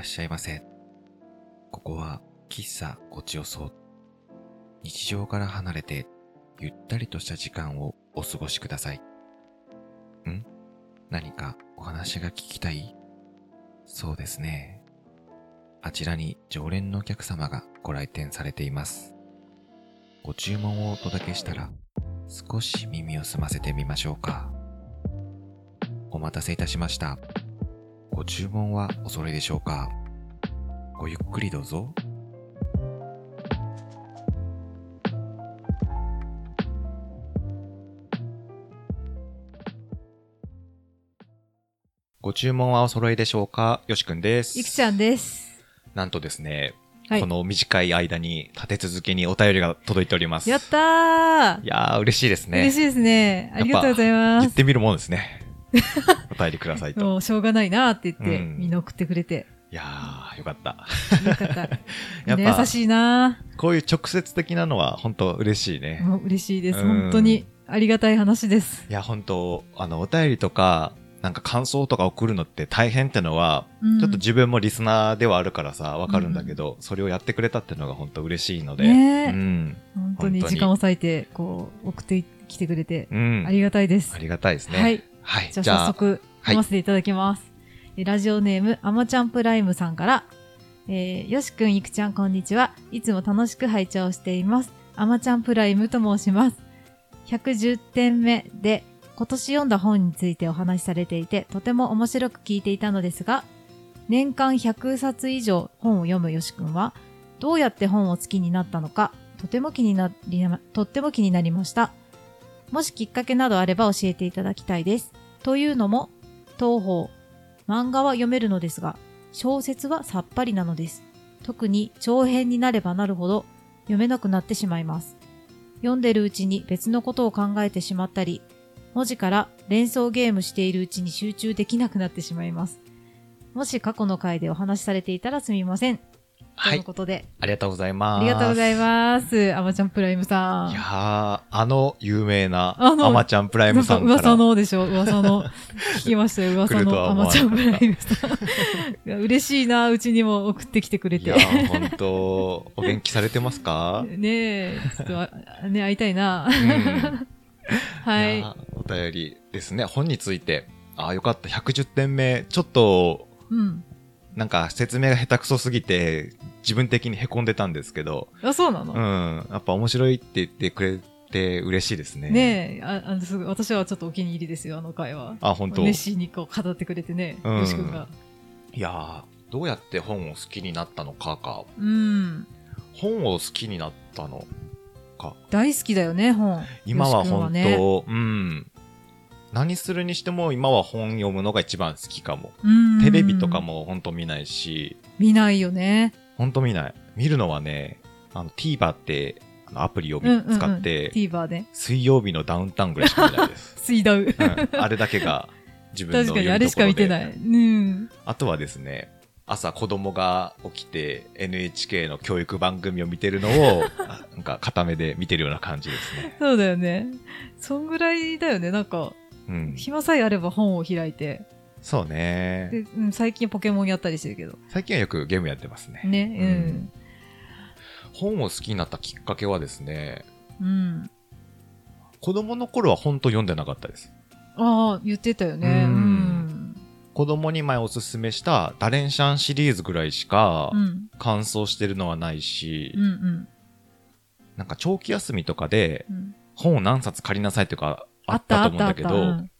らっしゃいませ。ここは喫茶ごちよそ。日常から離れて、ゆったりとした時間をお過ごしください。ん？何かお話が聞きたい？そうですね。あちらに常連のお客様がご来店されています。ご注文をお届けしたら、少し耳を澄ませてみましょうか。お待たせいたしました。ご注文はお揃いでしょうか？ごゆっくりどうぞ。ご注文はお揃いでしょうか？よしくんです。ゆきちゃんです。なんとですね、はいこの短い間に立て続けにお便りが届いております。やったーいやー、嬉しいですね。嬉しいですね。ありがとうございます。言ってみるもんですね。お便りくださいと。もうしょうがないなって言って、うんみんな送ってくれて。いやー、よかった。よかった。やっぱ優しいなこういう直接的なのは本当嬉しいね。もう嬉しいです。うん本当にありがたい話です。いや、本当あの、お便りとか、なんか感想とか送るのって大変ってのは、うんちょっと自分もリスナーではあるからさ、わかるんだけど、それをやってくれたっていうのが本当嬉しいので。ねえうん。本当に時間を割いて、こう、送ってきてくれて、うん。ありがたいですあ。りがたいですね。はい。はい。じゃあ早速、はい読ませていただきます。えラジオネーム、あまちゃんプライムさんから、えー、よしくん、いくちゃん、こんにちは。いつも楽しく拝聴しています。あまちゃんプライムと申します。110点目で、今年読んだ本についてお話しされていて、とても面白く聞いていたのですが、年間100冊以上本を読むよしくんは、どうやって本を好きになったのか、とても気になり、とっても気になりました。もしきっかけなどあれば教えていただきたいです。というのも、東方、漫画は読めるのですが、小説はさっぱりなのです。特に長編になればなるほど読めなくなってしまいます。読んでるうちに別のことを考えてしまったり、文字から連想ゲームしているうちに集中できなくなってしまいます。もし過去の回でお話しされていたらすみません。とい。ことで、ありがとうございます。ありがとうございす。ます。あまちゃんプライムさん。いやー、あの有名なアマちゃんプライムさんから。噂のでしょ？噂の。聞きましたよ、噂のアマちゃんプライムさん。嬉しいな、うちにも送ってきてくれていや。ー、本当お元気されてますか？ねえ、ちょっとあ、ね、会いたいな。うんはいいお便りですね。本について。ああ、よかった。110点目。ちょっと、うん。なんか説明が下手くそすぎて、自分的に凹んでたんですけど、あ、そうなの、うん。やっぱ面白いって言ってくれて嬉しいですね。ねえああのすごい私はちょっとお気に入りですよ、あの回は。あ、本当？熱心にこう語ってくれてね、うんよしくんが。いやー、どうやって本を好きになったのかか。うん。本を好きになったのか。大好きだよね、本。今は本当、ねうん。何するにしても今は本読むのが一番好きかも。うんテレビとか。も本当見ないし、見ないよね。本当見ない。見るのはね、あの TVer ってアプリをうんうんうん使って、TVer で。水曜日のダウンタウンぐらいしか見ないです。水ダウ。うん、あれだけが自分の確かにあれしか見てない。うん。あとはですね、朝子供が起きて NHK の教育番組を見てるのを、あ なんか固めで見てるような感じですね。そうだよね。そんぐらいだよね。なんか、うん。暇さえあれば本を開いて。そうね。で、うん、最近ポケモンやったりしてるけど。最近はよくゲームやってますね。ね、本を好きになったきっかけはですね、うん。うん。子供の頃は本当読んでなかったです。ああ、言ってたよね。ううんん。子供に前おすすめしたダレンシャンシリーズぐらいしかうん。感想してるのはないし、うん。うん。なんか長期休みとかでうん。本を何冊借りなさいとかああった。と思うんだけど、うん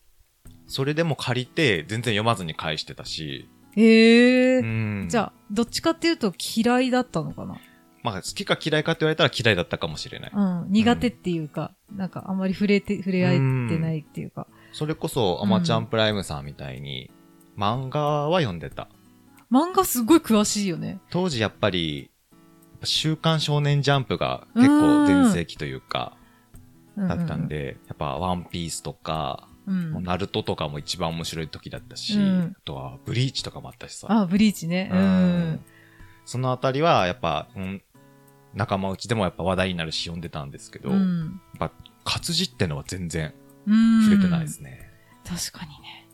それでも借りて全然読まずに返してたし、へえ、うんじゃあ、どっちかっていうと嫌いだったのかな？まあ好きか嫌いかって言われたら嫌いだったかもしれない。うん。苦手っていうか、なんかあんまり触れて、触れ合えてないっていうか。それこそアマちゃんプライムさんみたいに漫画は読んでた。漫画すごい詳しいよね。当時やっぱり、週刊少年ジャンプが結構全盛期というか、うだったん。で、やっぱワンピースとか、うん。もうナルトとかも一番面白い時だったし、うんあとはブリーチとかもあったしさ。あ、ブリーチね。うん。そのあたりはやっぱ、うん、仲間内でもやっぱ話題になるし読んでたんですけど、うん。やっぱ活字ってのは全然うん。触れてないですね。確かにね。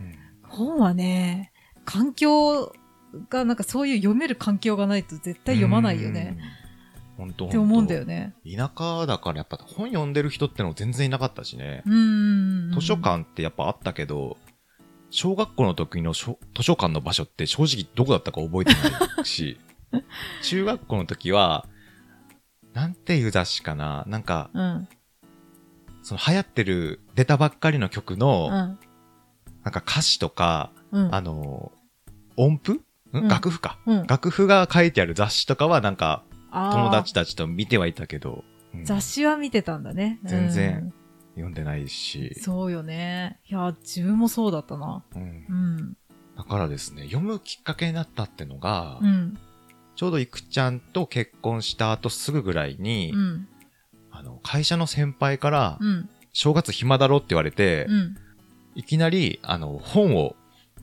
うん本はね、環境がなんかそういう読める環境がないと絶対読まないよね。うん。本当って思うんだよね。田舎だからやっぱ本読んでる人っての全然いなかったしね。うん。図書館ってやっぱあったけど、小学校の時の図書館の場所って正直どこだったか覚えてないし、中学校の時は、なんていう雑誌かななんか、うん。その流行ってる出たばっかりの曲の、うん。なんか歌詞とか、うん。あの、音符、ん？うん楽譜か。うん。楽譜が書いてある雑誌とかはなんか友達たちと見てはいたけど、うん雑誌は見てたんだね。全然読んでないしうん。、そうよね。いや、自分もそうだったな。うんうん。だからですね、読むきっかけになったってのが、うん。ちょうどいくちゃんと結婚した後すぐぐらいに、うん。あの、会社の先輩から、うん。正月暇だろって言われて、うん。いきなり、あの、本を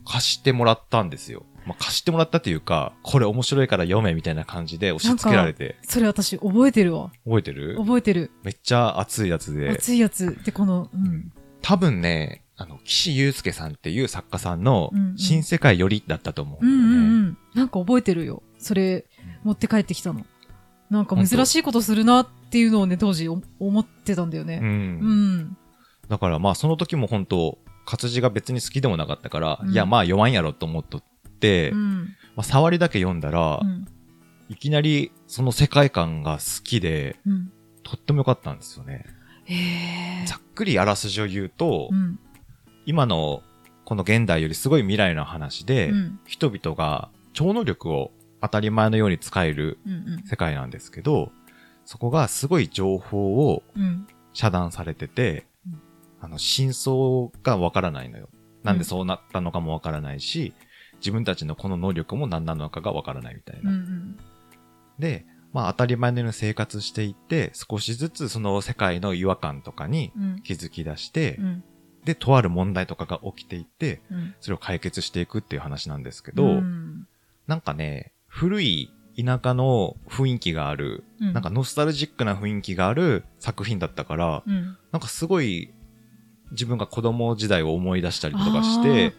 貸してもらったんですよ。まあ、貸してもらったっていうか、これ面白いから読めみたいな感じで押し付けられて、それ私覚えてるわ。覚えてる？覚えてる。めっちゃ熱いやつで、熱いやつ。で、この、うん。多分ね、あの、岸優介さんっていう作家さんの新世界よりだったと思ううん。うんうん。なんか覚えてるよ。それ、持って帰ってきたの。なんか珍しいことするなっていうのをね、当時お思ってたんだよう。ね。うんん。だからまあその時も本当活字が別に好きでもなかったから、うんいやまあ読まんやろと思っとっ。まあ触りだけ読んだら、うん。いきなりその世界観が好きで、うん。とっても良かったんですよね。ざっくりあらすじを言うと、うん。今のこの現代よりすごい未来の話で、うん。人々が超能力を当たり前のように使える。世界なんですけど、そこがすごい情報をうん。遮断されてて、うんあの、真相がわからないのよ。なんでそうなったのかもわからないし、自分たちのこの能力も何なのかがわからないみたいうん。うな。ん。で、まあ当たり前のように生活していって、少しずつその世界の違和感とかにうん。気づき出して、うん。で、とある問題とかが起きていって、うん。それを解決していくっていう話なんですけど、うん。なんかね、古い田舎の雰囲気がある、うんなんかノスタルジックな雰囲気がある作品だったから、うん。なんかすごい自分が子供時代を思い出したりとかして、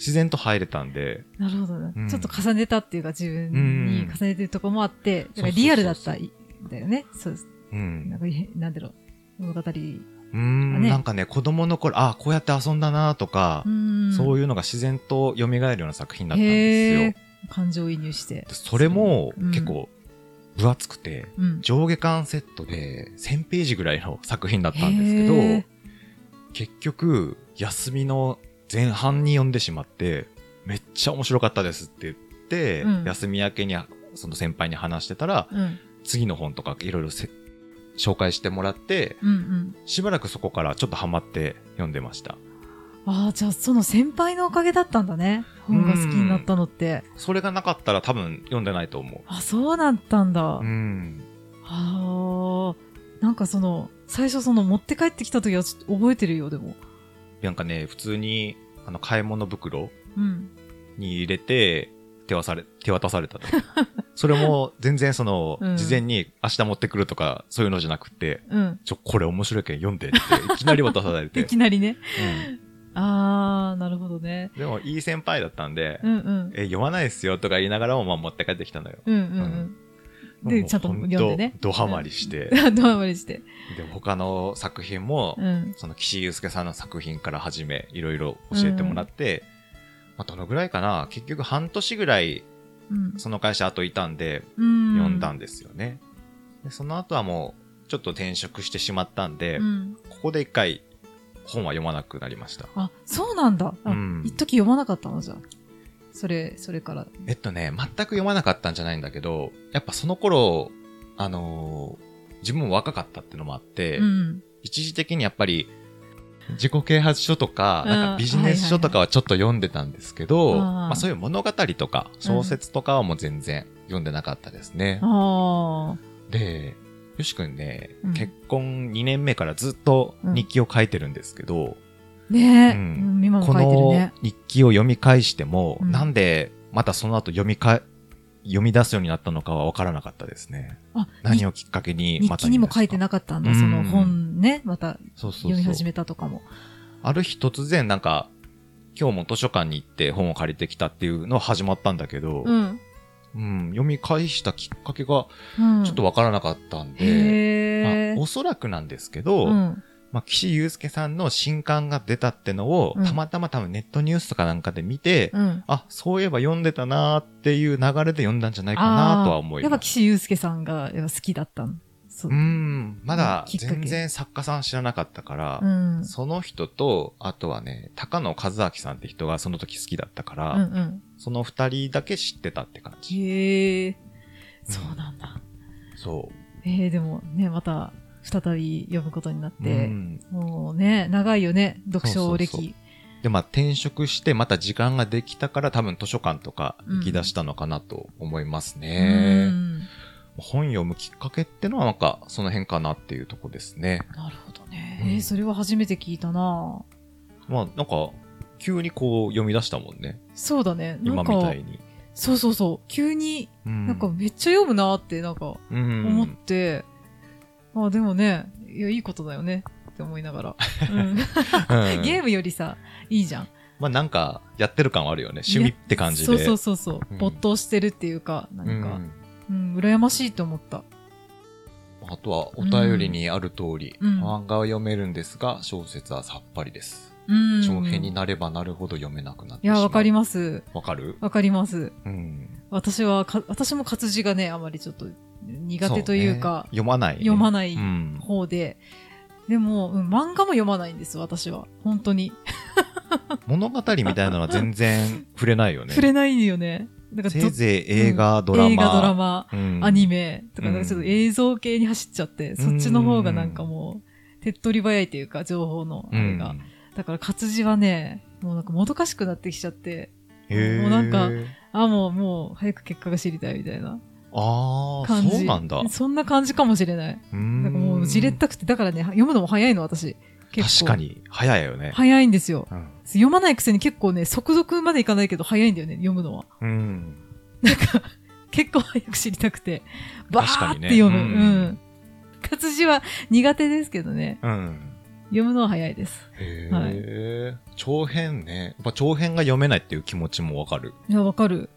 自然と入れたんで、なるほどね、うんちょっと重ねたっていうか自分に重ねてるとこもあって、だからリアルだったんだよね。そうです。うんなん。か、なんだろう。物語。うーん、ねなんかね、子供の頃、あこうやって遊んだなとか、んそういいうのが自然と蘇るような作品だったんですよ。感情移入して。でそれもうん結構分厚くて、うん。上下巻セットで1000ページぐらいの作品だったんですけど、結局、休みの前半に読んでしまって、めっちゃ面白かったですって言って、うん休み明けにその先輩に話してたら、うん。次の本とかいろいろせ紹介してもらって、うんうん。しばらくそこからちょっとハマって読んでました。ああ、じゃあその先輩のおかげだったんだね。本が好きになったのって。それがなかったら多分読んでないと思あ、そうだったんだ。う。うん。ああ。なんかその、最初その持って帰ってきた時はちょっと覚えてるよ、でも。なんかね、普通に、あの、買い物袋うん。に入れて、手渡され、手渡されたと。それも全然その、うん事前に明日持ってくるとか、そういうのじゃなくて、うん。ちょ、これ面白いけん読んでって、いきなり渡されて い。きなりね。うんああ、なるほどね。でも、いい先輩だったんで、うんうん。え、読まないですよとか言いながらも、まあ、持って帰ってきたのよ。うんうんうん。で、もうちゃんと読んでね。ドハマりして、ドハマりして。で、他の作品も、うん。その岸優介さんの作品から始め、いろいろ教えてもらって、まあ、どのぐらいかな？結局半年ぐらい、うん。その会社後いたんで、うん。読んだんですよね。でその後はもう、ちょっと転職してしまったんで、うん。ここで一回、本は読まなくなりました。あ、そうなんだ。あうん一時読まなかったの？じゃあ。それ、それから。えっとね、全く読まなかったんじゃないんだけど、やっぱその頃、あのー自分も若かったってのもあって、うん。一時的にやっぱり、自己啓発書とか、うんなんかビジネス書とかはちょっと読んでたんですけど、あーまあそういう物語とか小説とかはもう全然読んでなかったですね。ああ。で、よしくんね、うん結婚2年目からずっと日記を書いてるんですけど、ねえ。うんうん今もこ書いてるのね。日記を読み返しても、うんなんでまたその後読みか、読み出すようになったのかは分からなかったですね。あ、何をきっかけに日また記にも書いてななかったんだ。うんその本ね。またそうそうそう読み始めたとかも。ある日突然なんか、今日も図書館に行って本を借りてきたっていうのは始まったんだけど、うん。うん、読み返したきっかけがうん。ちょっとわからなかったんで、へーまあ、おそらくなんですけど、うん。まあ、岸優介さんの新刊が出たってのを、うんたまたま多分ネットニュースとかなんかで見て、うん。あ、そういえば読んでたなーっていう流れで読んだんじゃないかなとは思いやっぱます。岸優介さんがやっぱ好きだったの。そうう。ん、まだ全然作家さん知らなかったから、うん。その人と、あとはね、高野和明さんって人がその時好きだったから、うんうん。その二人だけ知ってたって感じ。へえ。そうなんだ。そえー、でもね、また再び読むことになっう。て、うんもうね、長いよね、読書歴。そうそうで、まあ転職してまた時間ができたから多分図書館とか行き出したのかなと思いますうね。ん本読むきっかけってのはなんかその辺かなっていうとこですね。なるほどね。うんえー、それは初めて聞いたなまあなんか急にこう読み出したもんね。そうだね。な今みたいに。そうそうそう。急に、うんなんかめっちゃ読むなって、なんかうん思って、あでもね、いや、いいことだよねって思いながら。うんうん ゲームよりさ、いいじゃん。まあなんかやってる感はあるよね。趣味って感じで。そうそうそうそう、うん没頭してるっていうか、なんか、うんうん、羨ましいと思った。あとはお便りにある通り、うん漫画は読めるんですが、小説はさっぱりです。うん。長編になればなるほど読めなくなって。いや、わかりまます。わかる？わかります。うん。私はか、私も活字がね、あまりちょっと苦手というか、ね読まないね、読まないうん。方で、でも、うん、漫画も読まないんです、私は。本当に。物語みたいなのは全然触れないよね。触れないよね。だからせいぜい映画、ドラマ。映画、ドラマ、うんアニメとか、うんなんかちょっと映像系に走っちゃって、そっちの方がなんかもう、手っ取り早いというか、情報のあれが。うんだから活字はね、もうなんかもどかしくなってきちゃって、もうなんかあ、もう、もう、早く結果が知りたいみたいなああ、感じ。そうなんだ。そんな感じかもしれない。ななんかもう、じれったくて、だからね、読むのも早いの、私。確か。に、早いよね。早いんですよ。うん。読まないくせに結構ね、速読までいかないけど早いんだよね、読むのは。うん。なんか、結構早く知りたくて、バ確かにねーって読む。ううんん。活字は苦手ですけどね、うん。読むのは早いです。へえ、長編ね。やっぱ長編が読めないっていう気持ちもわかる。いや、わかる。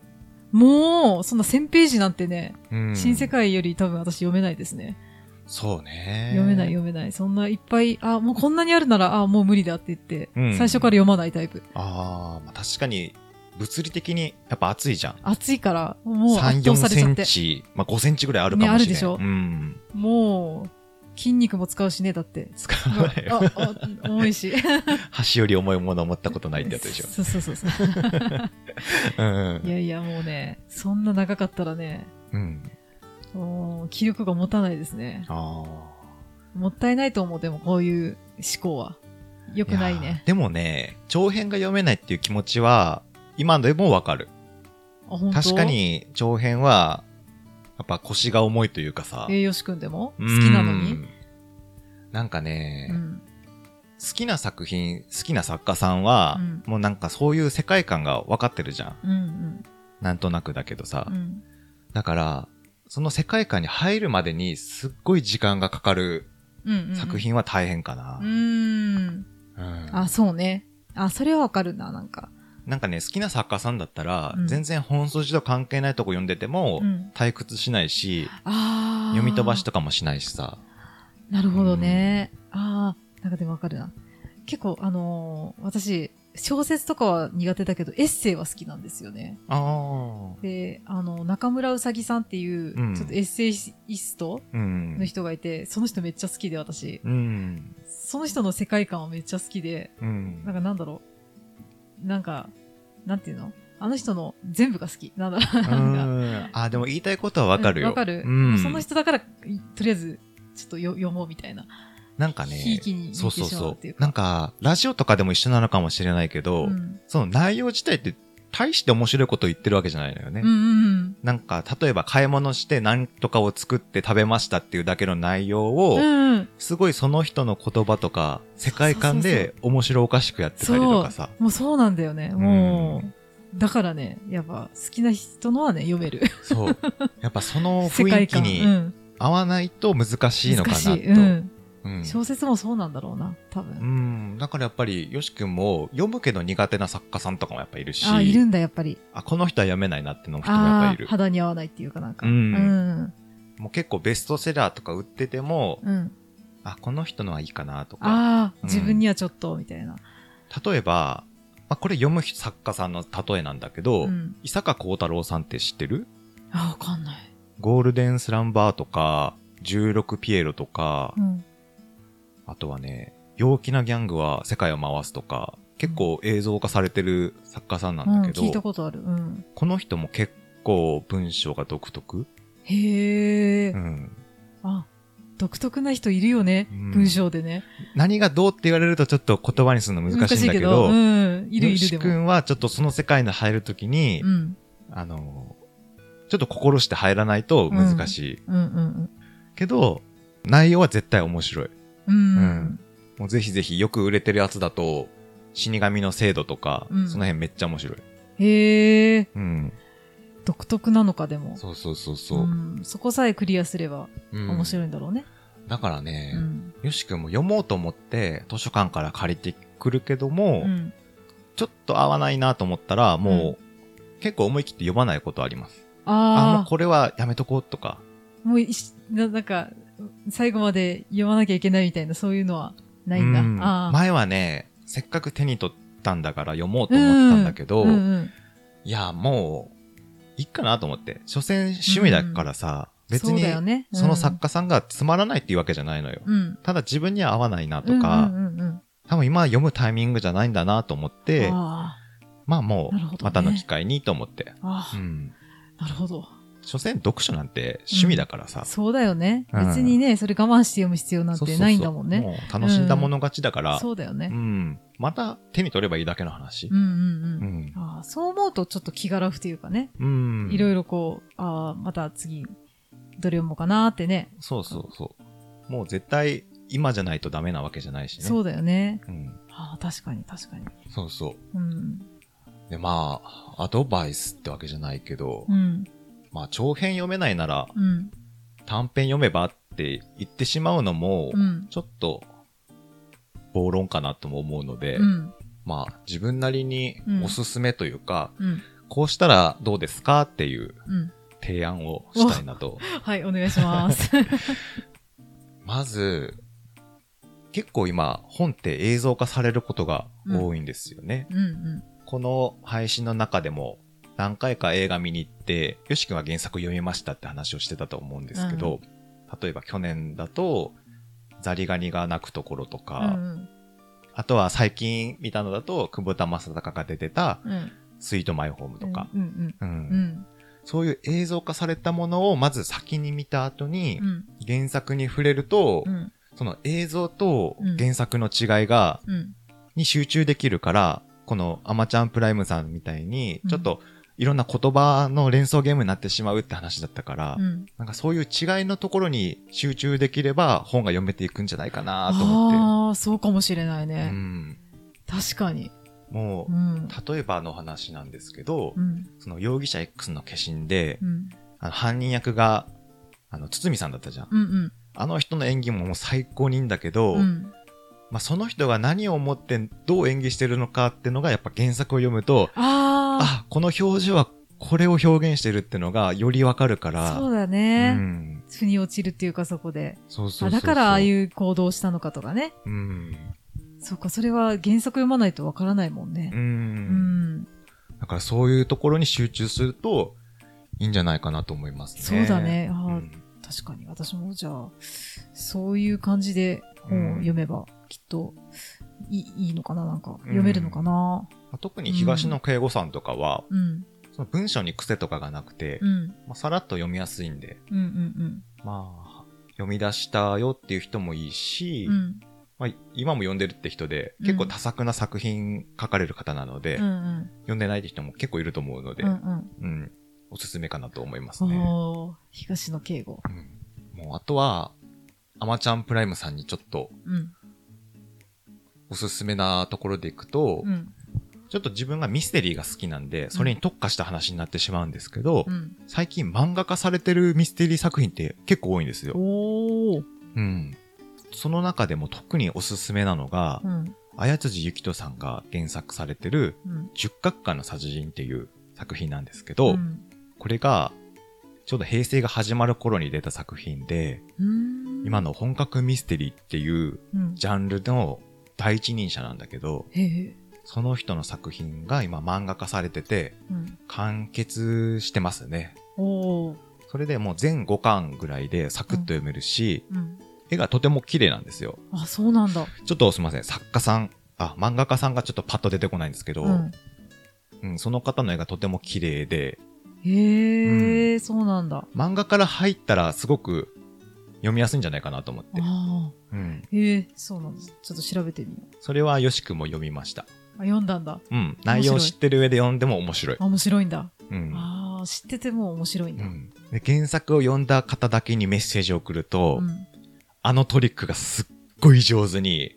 もう、そんな1000ページなんてね、うん。新世界より多分私読めないですね。そうね。読めない読めない。そんないっぱい、あ、もうこんなにあるなら、あ、もう無理だって言って、うん最初から読まないタイプ。ああ、まあ確かに、物理的にやっぱ暑いじゃん。暑いから、もう3、圧倒さ4センれちゃって。チ、まあ5センチぐらいあるかもしれない。ねあるでしょうん。もう、筋肉も使うしね、だって。使わないよ。重いし。箸より重いものを持ったことないってやつでしょ。そうそうそうそう。うんい。やいや、もうね、そんな長かったらね、うん。もう気力が持たないですね。あもったいないと思う、でもこういう思考は。良あ。くないやね。でもね、長編が読めないっていう気持ちは、今でもわかる。確か。に長編は、やっぱ腰が重いというかさ。栄養士くんでも？好うんきなのに？なんかね、うん。好きな作品、好きな作家さんは、うんもうなんかそういう世界観が分かってるじゃん。うんうん。なんとなくだけどさ。うん。だから、その世界観に入るまでにすっごい時間がかかる。作。品は大変かなう。ーん。うんあ、そうね。あ、それはわかるな、なんか。なんかね、好きな作家さんだったら、うん全然本筋と関係ないとこ読んでても、うん。退屈しないし。読み飛ばしとかもしないしさ。なるほどね。ああ、なんかでもわかるな。結構、あのー私、小説とかは苦手だけど、エッセイは好きなんですよね。ああ。で、あの、中村うさぎさんっていう、うんちょっとエッセイストうんの。人がいて、その人めっちゃ好きで、私。うん。その人の世界観はめっちゃ好きで、うんなんかなんだろう。なんか、なんていうの？あの人の全部が好き。なんだろう。あ、でも言いたいことはわかるよ。わかる、うん。その人だから、とりあえず、ちょっとよ読もうみたいな。なんかねそうそうそうなんか、ラジオとかでも一緒なのかもしれないけど、うん。その内容自体って大して面白いこと言ってるわけじゃないのよね。うんうんうん。なんか、例えば買い物して何とかを作って食べましたっていうだけの内容を、うんうん。すごいその人の言葉とか、世界観で面白おかしくやってたりとかさ。もうそうなんだよね。もう、だからね、やっぱ好きな人のはね、読める。そう。やっぱその世 雰囲気にん。合わないと難しいのかなと。うん。小説もそうなんだろうな、多う分。ん。だからやっぱり、よしくんも読むけど苦手な作家さんとかもやっぱいるし。あ、いるんだ、やっぱり。あ、この人は読めないなっての人もやっぱいる。肌に合わないっていうかなんか。うんうん。もう結構ベストセラーとか売ってても、うん。あ、この人のはいいかなとか。ああ、うん自分にはちょっと、みたいな。例えば、まあ、これ読む作家さんの例えなんだけど、うん。伊坂幸太郎さんって知ってる？あ、わかんない。ゴールデンスランバーとか、16ピエロとか、うん。あとはね、陽気なギャングは世界を回すとか、結構映像化されてる作家さんなんうん、だけど、聞いたことある。うん。この人も結構文章が独特、へえ、うん、あ、独特な人いるよね。うん文章でね。何がどうって言われるとちょっと言葉にするの難しいんだけど、うん。いるいるでも。君はちょっとその世界に入るときに、うん。あの、ちょっと心して入らないと難しい。うんうんけど、内容は絶対面白い。うん。うん。うんもうぜひぜひよく売れてるやつだと、死神の制度とか、うんその辺めっちゃ面白い。へえ、うん。独特なのかでも。そうそうそうそう。んそこさえクリアすればうん面白いんだろうね。だからねう、ん。よしくんも読もうと思って図書館から借りてくるけども、うん。ちょっと合わないなと思ったら、もう、結構思い切って読まないことあります。あ、もうあこれはやめとこうとか。あ、もういしな、なんか、最後まで読まなきゃいけないみたいな、そういうのはないんだ。うん。前はね、せっかく手に取ったんだから読もうと思ってたんだけど、うんうんいや、もう、いいかなと思って。所詮趣味だからさ、別にそうだよね。その作家さんがつまらないっていうわけじゃないのよ。うん。ただ自分には合わないなとか、うんうんうんうん、多分今読むタイミングじゃないんだなと思って、あまあもうまたの機会にと思って。なるほど。所詮読書なんて趣味だからさ。そうだよね。うん別にね、それ我慢して読む必要なんてないんだもんね。もう楽しんだもの勝ちだから、そうだよね。うん。また手に取ればいいだけの話う。んうんううん。ん。ああそう思うとちょっと気が楽というかね。うん。いろいろこう、ああ、また次、どれ読もうかなってね。そうそうそう。もう絶対今じゃないとダメなわけじゃないしね。そうだよね。うん。ああ、確かに確かに。そうそう。うん。で、まあ、アドバイスってわけじゃないけど、うん。まあ、長編読めないならうん。短編読めばって言ってしまうのも、うん。ちょっと、暴論かなとも思うので、うん。まあ、自分なりにおすすめというか、うん。こうしたらどうですかっていううん。提案をしたいなと。はい、お願いします。まず、結構今、本って映像化されることが多いんですよね。うんうん。この配信の中でも、何回か映画見に行って、よしくんは原作読みましたって話をしてたと思うんですけど、例えば去年だと、ザリガニが鳴くところとうか、んあとは最近見たのだと、久保田正孝が出てた、うん。うん。スイートマイホームとか、うんうんうん。うん。そういう映像化されたものをまず先に見た後にう、ん。原作に触れると、うん。その映像とうん原作の違いが、うん。に集中できるから、このアマちゃんプライムさんみたいにう、んちょっといろんな言葉の連想ゲームになってしまうって話だったから、うん。なんかそういう違いのところに集中できれば本が読めていくんじゃないかなと思って。ああ、そうかもしれないうね。ん、確かに。もう、うん。例えばの話なんですけど、うん。その容疑者 X の化身で、うん。あの犯人役が、あの、堤さんだったじゃん。うんうん。あの人の演技ももう最高にいいんだけど、うん。まあ、その人が何を思ってどう演技してるのかっていうのがやっぱ原作を読むと、ああ、この表情はこれを表現してるってのがよりわかるかあ、ら。そうだうね。ん。腑に落ちるっていうかそこで。そうそうだからああいう行動をしたのかとかね。うん。そっか、それは原作読まないとわからないもんう。ね。うんん。だからそういうところに集中するといいんじゃないかなと思いますね。そうだねあーうん確かに。私もじゃあ、そういう感じで本を読めば、きっといい、のかな？なんか、読めるのかな？まあ特に東野圭吾さんとかは、うん。その文章に癖とかがなくて、うん。まあ、さらっと読みやすいんで、うんうんまあ、読み出したよっていう人もいいし、うん。うん。まあ、今も読んでるって人で、うん結構多作な作品書かれる方なので、うんうん。読んでないって人も結構いると思うので、ううん、んうん。おすすめかなと思いますね。東野敬吾。うん、もう、あとは、アマちゃんプライムさんにちょっとうん。おすすめなところでいくと、うん。ちょっと自分がミステリーが好きなんで、それに特化した話になってしまうんですけど、うん。最近漫画化されてるミステリー作品って結構多いんですよ。うん。その中でも特におすすめなのが、うん。綾辻ゆきとさんが原作されてるうん。十角館の殺人っていう作品なんですけど、うんこれがちょうど平成が始まる頃に出た作品で、今の本格ミステリーっていううん。ジャンルの第一人者なんだけど。その人の作品が今漫画化されてて、うん。完結してますね。それでもう全5巻ぐらいでサクッと読めるし、うん。絵がとても綺麗なんですよ。あ、そうなんだ。ちょっとすみません、作家さん、あ、漫画家さんがちょっとパッと出てこないんですけど、ううんん、その方の絵がとても綺麗で、へえ、そうなんだ。漫画から入ったらすごく読みやすいんじゃないかなと思って。うん。へえ、そうなんです。ちょっと調べてみよう。それはよしくんも読みました。あ、読んだんだ。うん。内容知ってる上で読んでも面白いあ、。面白いんだ。うん。ああ、知ってても面白いんだ。うん、で原作を読んだ方だけにメッセージを送ると、うん。あのトリックがすっごい上手に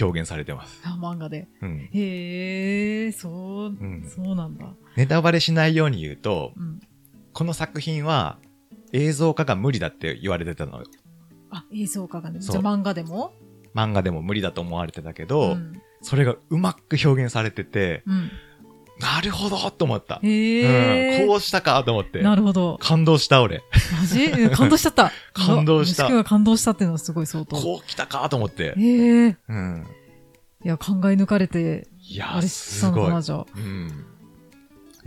表現されてます。あ、漫画で。うん。へえ、そう、んそうなんだ。ネタバレしないように言うと、うん。この作品は映像化が無理だって言われてたのよ。あ、映像化がね。じゃあ漫画でも？漫画でも無理だと思われてたけど、ん。それがうまく表現されてて、うん。なるほどと思った。へえ、うん、こうしたかと思って。なるほど。感動した俺。マジ？うん感動しちゃった。感動した息子が感動したっていうのはすごい相当。こう来たかと思って。へえ。うん。いや、考え抜かれて、いやあれしたの。かなじゃあ。うん。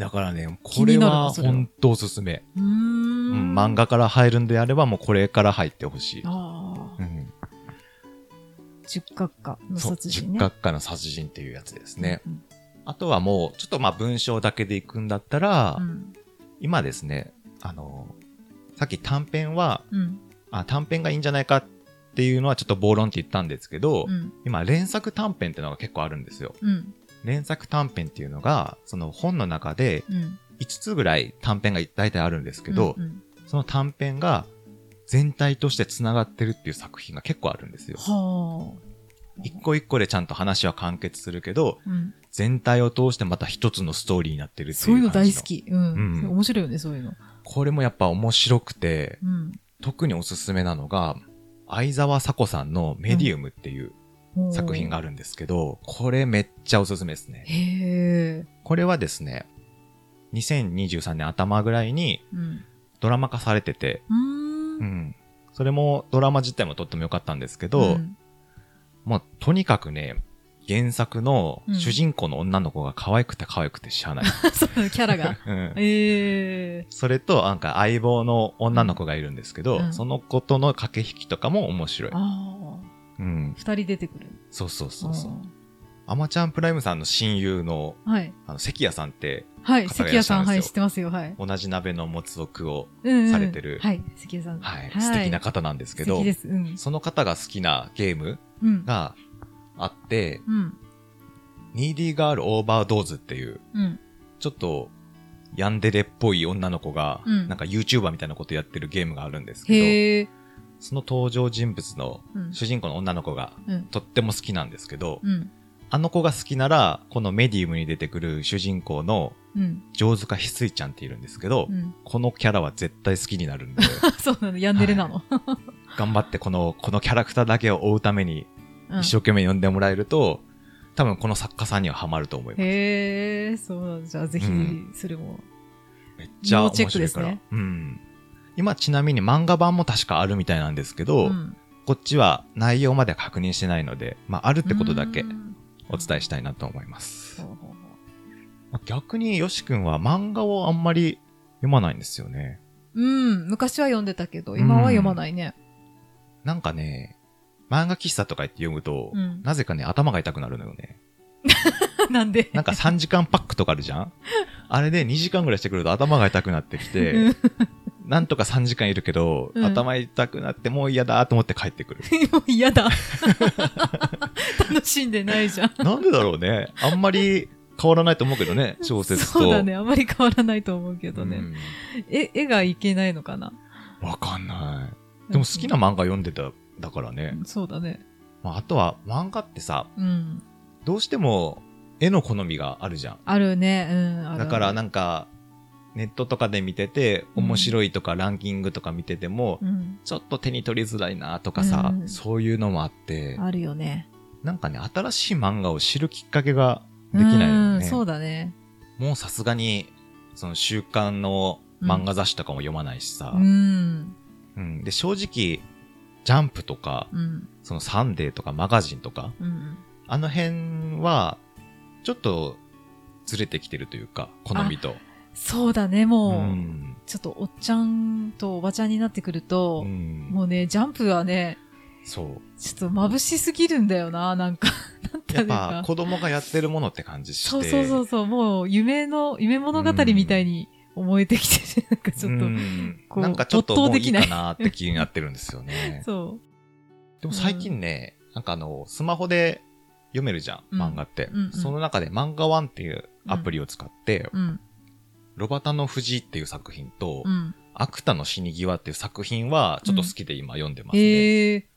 だからね、こ気れはは本当おすすめ。うんん、漫画から入るんであればもうこれから入ってほしい。う。ん。十角化の殺人ね。十角化の殺人っていうやつですね。うん。あとはもう、ちょっとまあ文章だけでいくんだったら、うん。今ですね、あの、さっき短編は、うん。あ、短編がいいんじゃないかっていうのはちょっと暴論って言ったんですけど、うん。今連作短編っていうのが結構あるんですよ。うん。連作短編っていうのが、その本の中でうん。5つぐらい短編が大体あるんですけど、うんその短編が全体として繋がってるっていう作品が結構あるんですよ。はあ。一個一個でちゃんと話は完結するけど、うん。全体を通してまた一つのストーリーになってるっていうそういうの大好き。うん。うん面白いよね、そういうの。これもやっぱ面白くて、うん。特におすすめなのが、相沢佐子さんのメディウムっていう作品がある。るんですけど、これめっちゃおすすめですね。へえ。これはですね、2023年頭ぐらいにうん。ドラマ化されてて、うー。うんん。それもドラマ自体もとっても良かったんですけど、んもうとにかくね、原作のうん主人公の女の子が可愛くて可愛くてしゃあない。そう、キャラが。うんええ。それと、なんか相棒の女の子がいるんですけど、うんその子との駆け引きとかも面白い。ああ。うん。二人出てくる。そうそうそうそう。あアマちゃんプライムさんの親友の、ーはい。あの、関谷さんって、はい。関谷さん、はい、知ってますよ。はい。同じ鍋のもつおくを、されてるはい。関谷さん。はい、素敵な方なんですけど素敵、です。うん。その方が好きなゲームうん。があって、うん。ニーディーガールオーバードーズっていう、うん。ちょっと、ヤンデレっぽい女の子が、うんなんか YouTuber みたいなことやってるゲームがあるんですけど。その登場人物のうん。主人公の女の子がうん。とっても好きなんですけど、うん。あの子が好きなら、このメディウムに出てくる主人公のうん。上塚翡翠ちゃんっているんですけど、うん。このキャラは絶対好きになるんで、そうなの、ヤンデレなの。頑張ってこの、このキャラクターだけを追うためにうん一生懸命読んでもらえると、多分この作家さんにはハマると思います。へえ、そうなんだ。じゃあ、ぜひうん、それも。めっちゃ面要チェック白いから。ですねうん。今ちなみに漫画版も確かあるみたいなんですけど、うん。こっちは内容まで確認してないので、まああるってことだけうんお伝えしたいなと思います。逆によしくんは漫画をあんまり読まないんですよね。うん、昔は読んでたけど、今は読まないね。なんかね、漫画喫茶とか言って読むと、うん。なぜかね、頭が痛くなるのよね。なんで？なんか3時間パックとかあるじゃん？あれで2時間ぐらいしてくると頭が痛くなってき うてん、なんとか3時間いるけど、うん頭痛くなってもう嫌だと思って帰ってくる。もう嫌だ。楽しんでないじゃん。なんでだろうね。あんまり変わらないと思うけどね、小説と。そうだね。あまり変わらないと思うけどね。うんえ、絵がいけないのかな？わかんない。でも好きな漫画読んでた、だからね。そうだね。まあ、あとは漫画ってさ、うん。どうしても絵の好みがあるじゃん。あるね。うん。あるだからなんか、ネットとかで見てて、うん面白いとかランキングとか見てても、うん。ちょっと手に取りづらいなとかさ、うんそういうのもあって、あるよね。なんかね、新しい漫画を知るきっかけができないよね。うんそうだね。もうさすがに、その週刊の漫画雑誌とかも読まないしさ、うん。うんで、正直、ジャンプとか、うん。そのサンデーとかマガジンとか、うん。あの辺は、ちょっとずれてきてるというか、好みと。そうだね、うもう、ん。ちょっとおっちゃんとおばちゃんになってくるとう、んもうね、ジャンプはね、そう。ちょっと眩しすぎるんだよな、なんか。なんやっぱか。子供がやってるものって感じして。そうそうそうそう、もう夢の、夢物語みたいに思えてきて、なんかちょっと、なんかちょっともういい没頭できないかなって気になってるんですよね。そでも最近ね、なんかあの、スマホで読めるじゃん、うん漫画って。その中で漫画ワンっていうアプリを使って、う。うん。ロバタの藤っていう作品と、うん。アクタの死に際っていう作品はちょっと好きで今読んでますね。へえ。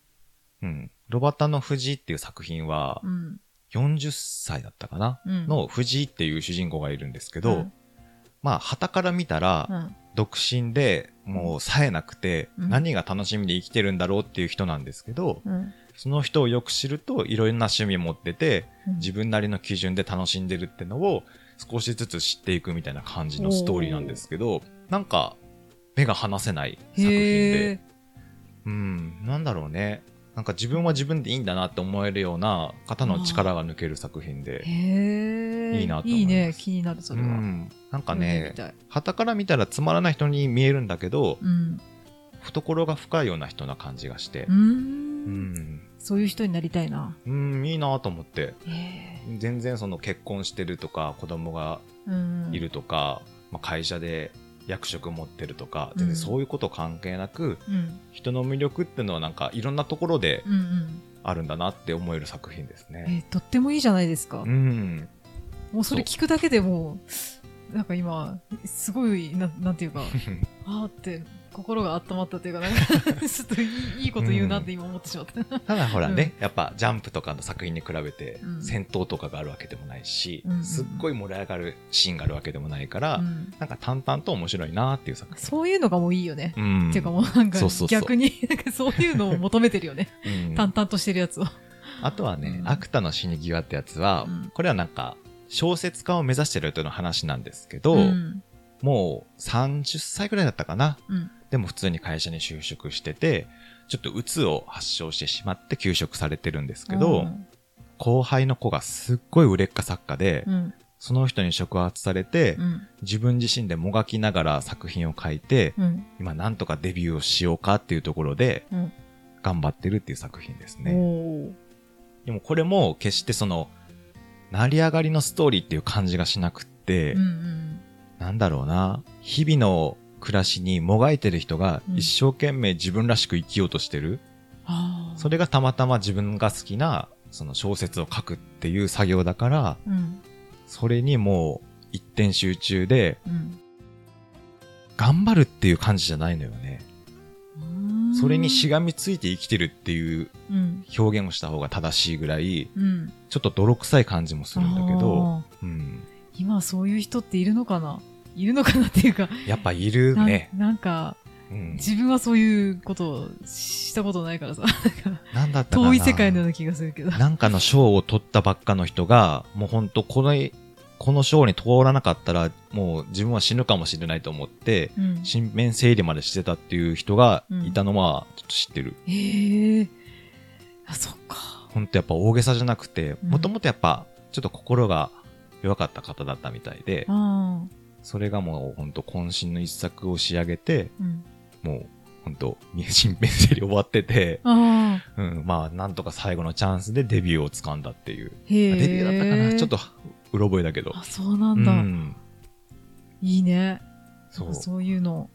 うん。ロバタの藤っていう作品はうん。40歳だったかな、うん。の藤っていう主人公がいるんですけど、うんまあ、旗から見たら、うん。独身で、もう冴えなくて、うん何が楽しみで生きてるんだろうっていう人なんですけど、うん。その人をよく知ると、いろんな趣味持ってて、うん自分なりの基準で楽しんでるってのを、少しずつ知っていくみたいな感じのストーリーなんですけど、なんか、目が離せない作品へでえ、。うん、なんだろうね。なんか自分は自分でいいんだなって思えるような方の力が抜ける作品で。いいなと思いますいいね、気になる、それは。うん、なんかね旗から見たらつまらない人に見えるんだけど、うん。懐が深いような人な感じがしてう。。うんん。そういう人になりたいな。うん、いいなと思って。全然その結婚してるとか、子供がうん。いるとか、まあ、会社で役職持ってるとか、うん全然そういうこと関係なく、うん。人の魅力っていうのはなんかいろんなところでうんうん。あるんだなって思える作品ですえね。ーとってもいいじゃないですかう。ん。もうそれ聞くだけでもう、なんか今、すごい、ななんていうか、あーって、心が温まったというか、なんか ちょっといいいいこと言うなって今思ってしまった。ただほらね、やっぱジャンプとかの作品に比べてうん戦闘とかがあるわけでもないし、うんうんすっごい盛り上がるシーンがあるわけでもないから、うんなんか淡々と面白いなっていう作品。そういうのがもういいよね。うん。っていうかもうなんか逆に、なんかそういうのを求めてるよね。うん淡々としてるやつを。あとはね、うんアクタの死に際ってやつは、うんこれはなんか、小説家を目指してる人の話なんですけど、うん。もう30歳くらいだったかな。うん。でも普通に会社に就職してて、ちょっと鬱を発症してしまって休職されてるんですけど、後輩の子がすっごい売れっ子作家で、うん。その人に触発されて、うん。自分自身でもがきながら作品を書いて、うん。今なんとかデビューをしようかっていうところでうん。頑張ってるっていう作品ですね。でもこれも決してその、成り上がりのストーリーっていう感じがしなくって、うんうん。なんだろうな、日々の暮らしにもがいてる人がうん一生懸命自分らしく生きようとしてる。ああ。それがたまたま自分が好きなその小説を書くっていう作業だから、うん。それにもう一点集中でうん頑張るっていう感じじゃないのよね。それにしがみついて生きてるっていううん。表現をした方が正しいぐらい、うん。ちょっと泥臭い感じもするんだけど、うん。今そういう人っているのかな？いるのかなっていうか、やっぱいるなね。なんか、うん。自分はそういうことをしたことないからさ、なんだったかな？遠い世界のような気がするけど。なんかの賞を取ったばっかの人が、もうほんとこの、この賞に通らなかったら、もう自分は死ぬかもしれないと思って、うん。整理までしてたっていう人がいたのは、ちょっと知ってる。へえ。あ、そっか。ほんとやっぱ大げさじゃなくて、うんもともとやっぱ、ちょっと心が弱かった方だったみたいで、ああ。それがもうほんと渾身の一作を仕上げて、うん。もうほんと、新面整理終わってて。うん、まあなんとか最後のチャンスでデビューを掴んだっていう。デビューだったかなちょっと、うろ覚えだけど。あ、そうなんだ。うんいいね。そう。そういうの。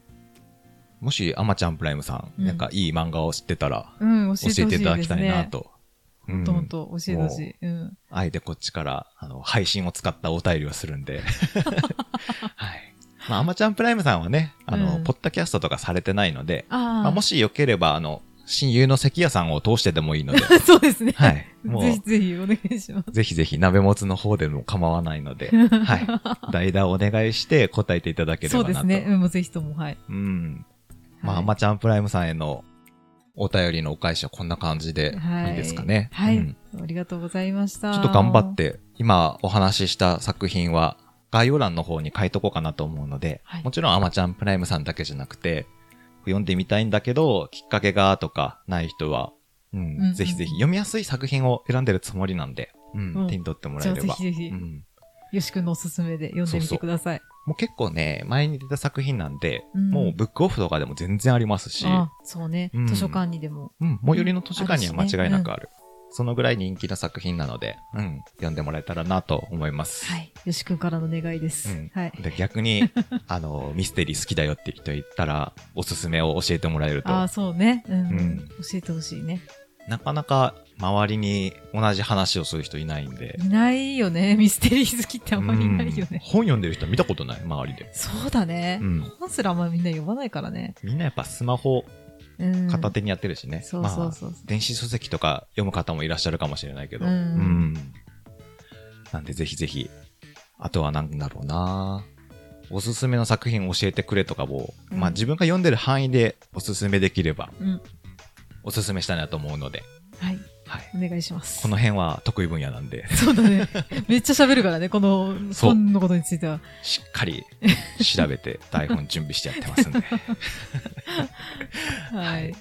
もし、アマちゃんプライムさん、うんなんかいい漫画を知ってたら、うん、教教ええていただきたい。なと。うんほんとほんと、教えてほしい。うん。あえてこっちから、あの、配信を使ったお便りをするんで。はい。まあ、アマちゃんプライムさんはね、あの、うんポッドキャストとかされてないので、ああ。まあ、もしよければ、あの、親友の関谷さんを通してでもいいので、そうですね。はい。もぜひう、ぜひお願いします。ぜひぜひ鍋もつの方でも構わないので、はい。代打をお願いして答えていただければなと。そうですね。うん、もうぜひとも、はい。うん。まあ、はいアマちゃんプライムさんへのお便りのお返しはこんな感じでいいですかね。はい。うんありがとうございました。ちょっと頑張っ。て、今お話しした作品は概要欄の方に書いとこうかなと思うので、はいもちろんアマちゃんプライムさんだけじゃなくて、読んでみたいんだけど、きっかけがとかない人は、うん、うんうん。ぜひぜひ読みやすい作品を選んでるつもりなんで、うん、うん。手に取ってもらえれば。ぜひぜひう、ん、よしくんのおすすめで読んでみてください。もう結構ね、前に出た作品なんで、うん。もうブックオフとかでも全然ありますし、あ、そうね、うん。図書館にでも。うん、最寄りの図書館には間違いなくある。そのぐらい人気な作品なので、うん、読んでもらえたらなと思います。はい。よしくんからの願いです。うんはい。で、逆に、あの、ミステリー好きだよって人いたら、おすすめを教えてもらえると、ああ、そうね。うん。うん教えてほしいね。なかなか周りに同じ話をする人いないんで。いないよね。ミステリー好きってあんまりいないようんね。本読んでる人見たことない周りで。そうだね、うん本すらあんまみんな読まないからね。みんなやっぱスマホうん。片手にやってるしね。まあ電子書籍とか読む方もいらっしゃるかもしれないけど。うんなんでぜひぜひ、あとはなんだろうなおすすめの作品教えてくれとかも、うんまあ自分が読んでる範囲でおすすめできれば、うん。おすすめしたいなと思うので、はい。はい。お願いします。この辺は得意分野なんで、そうだね。めっちゃ喋るからね、この本のことについては。しっかり調べて台本準備してやってますんで。はい。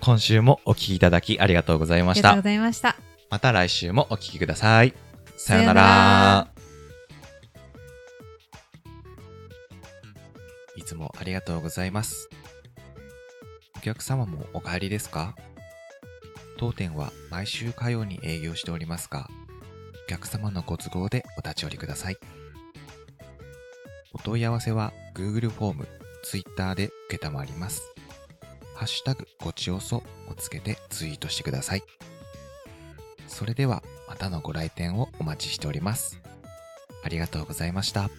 今週もお聞きいただきありがとうございましたありがとうご。ざいました。また来週もお聞きください。さようなさようなら。いつもありがとうございます。お客様もお帰りですか？当店は毎週火曜に営業しておりますが、お客様のご都合でお立ち寄りください。お問い合わせは Google フォーム、Twitter で受けたまわります。ハッシュタグごちおそをつけてツイートしてください。それではまたのご来店をお待ちしております。ありがとうございました。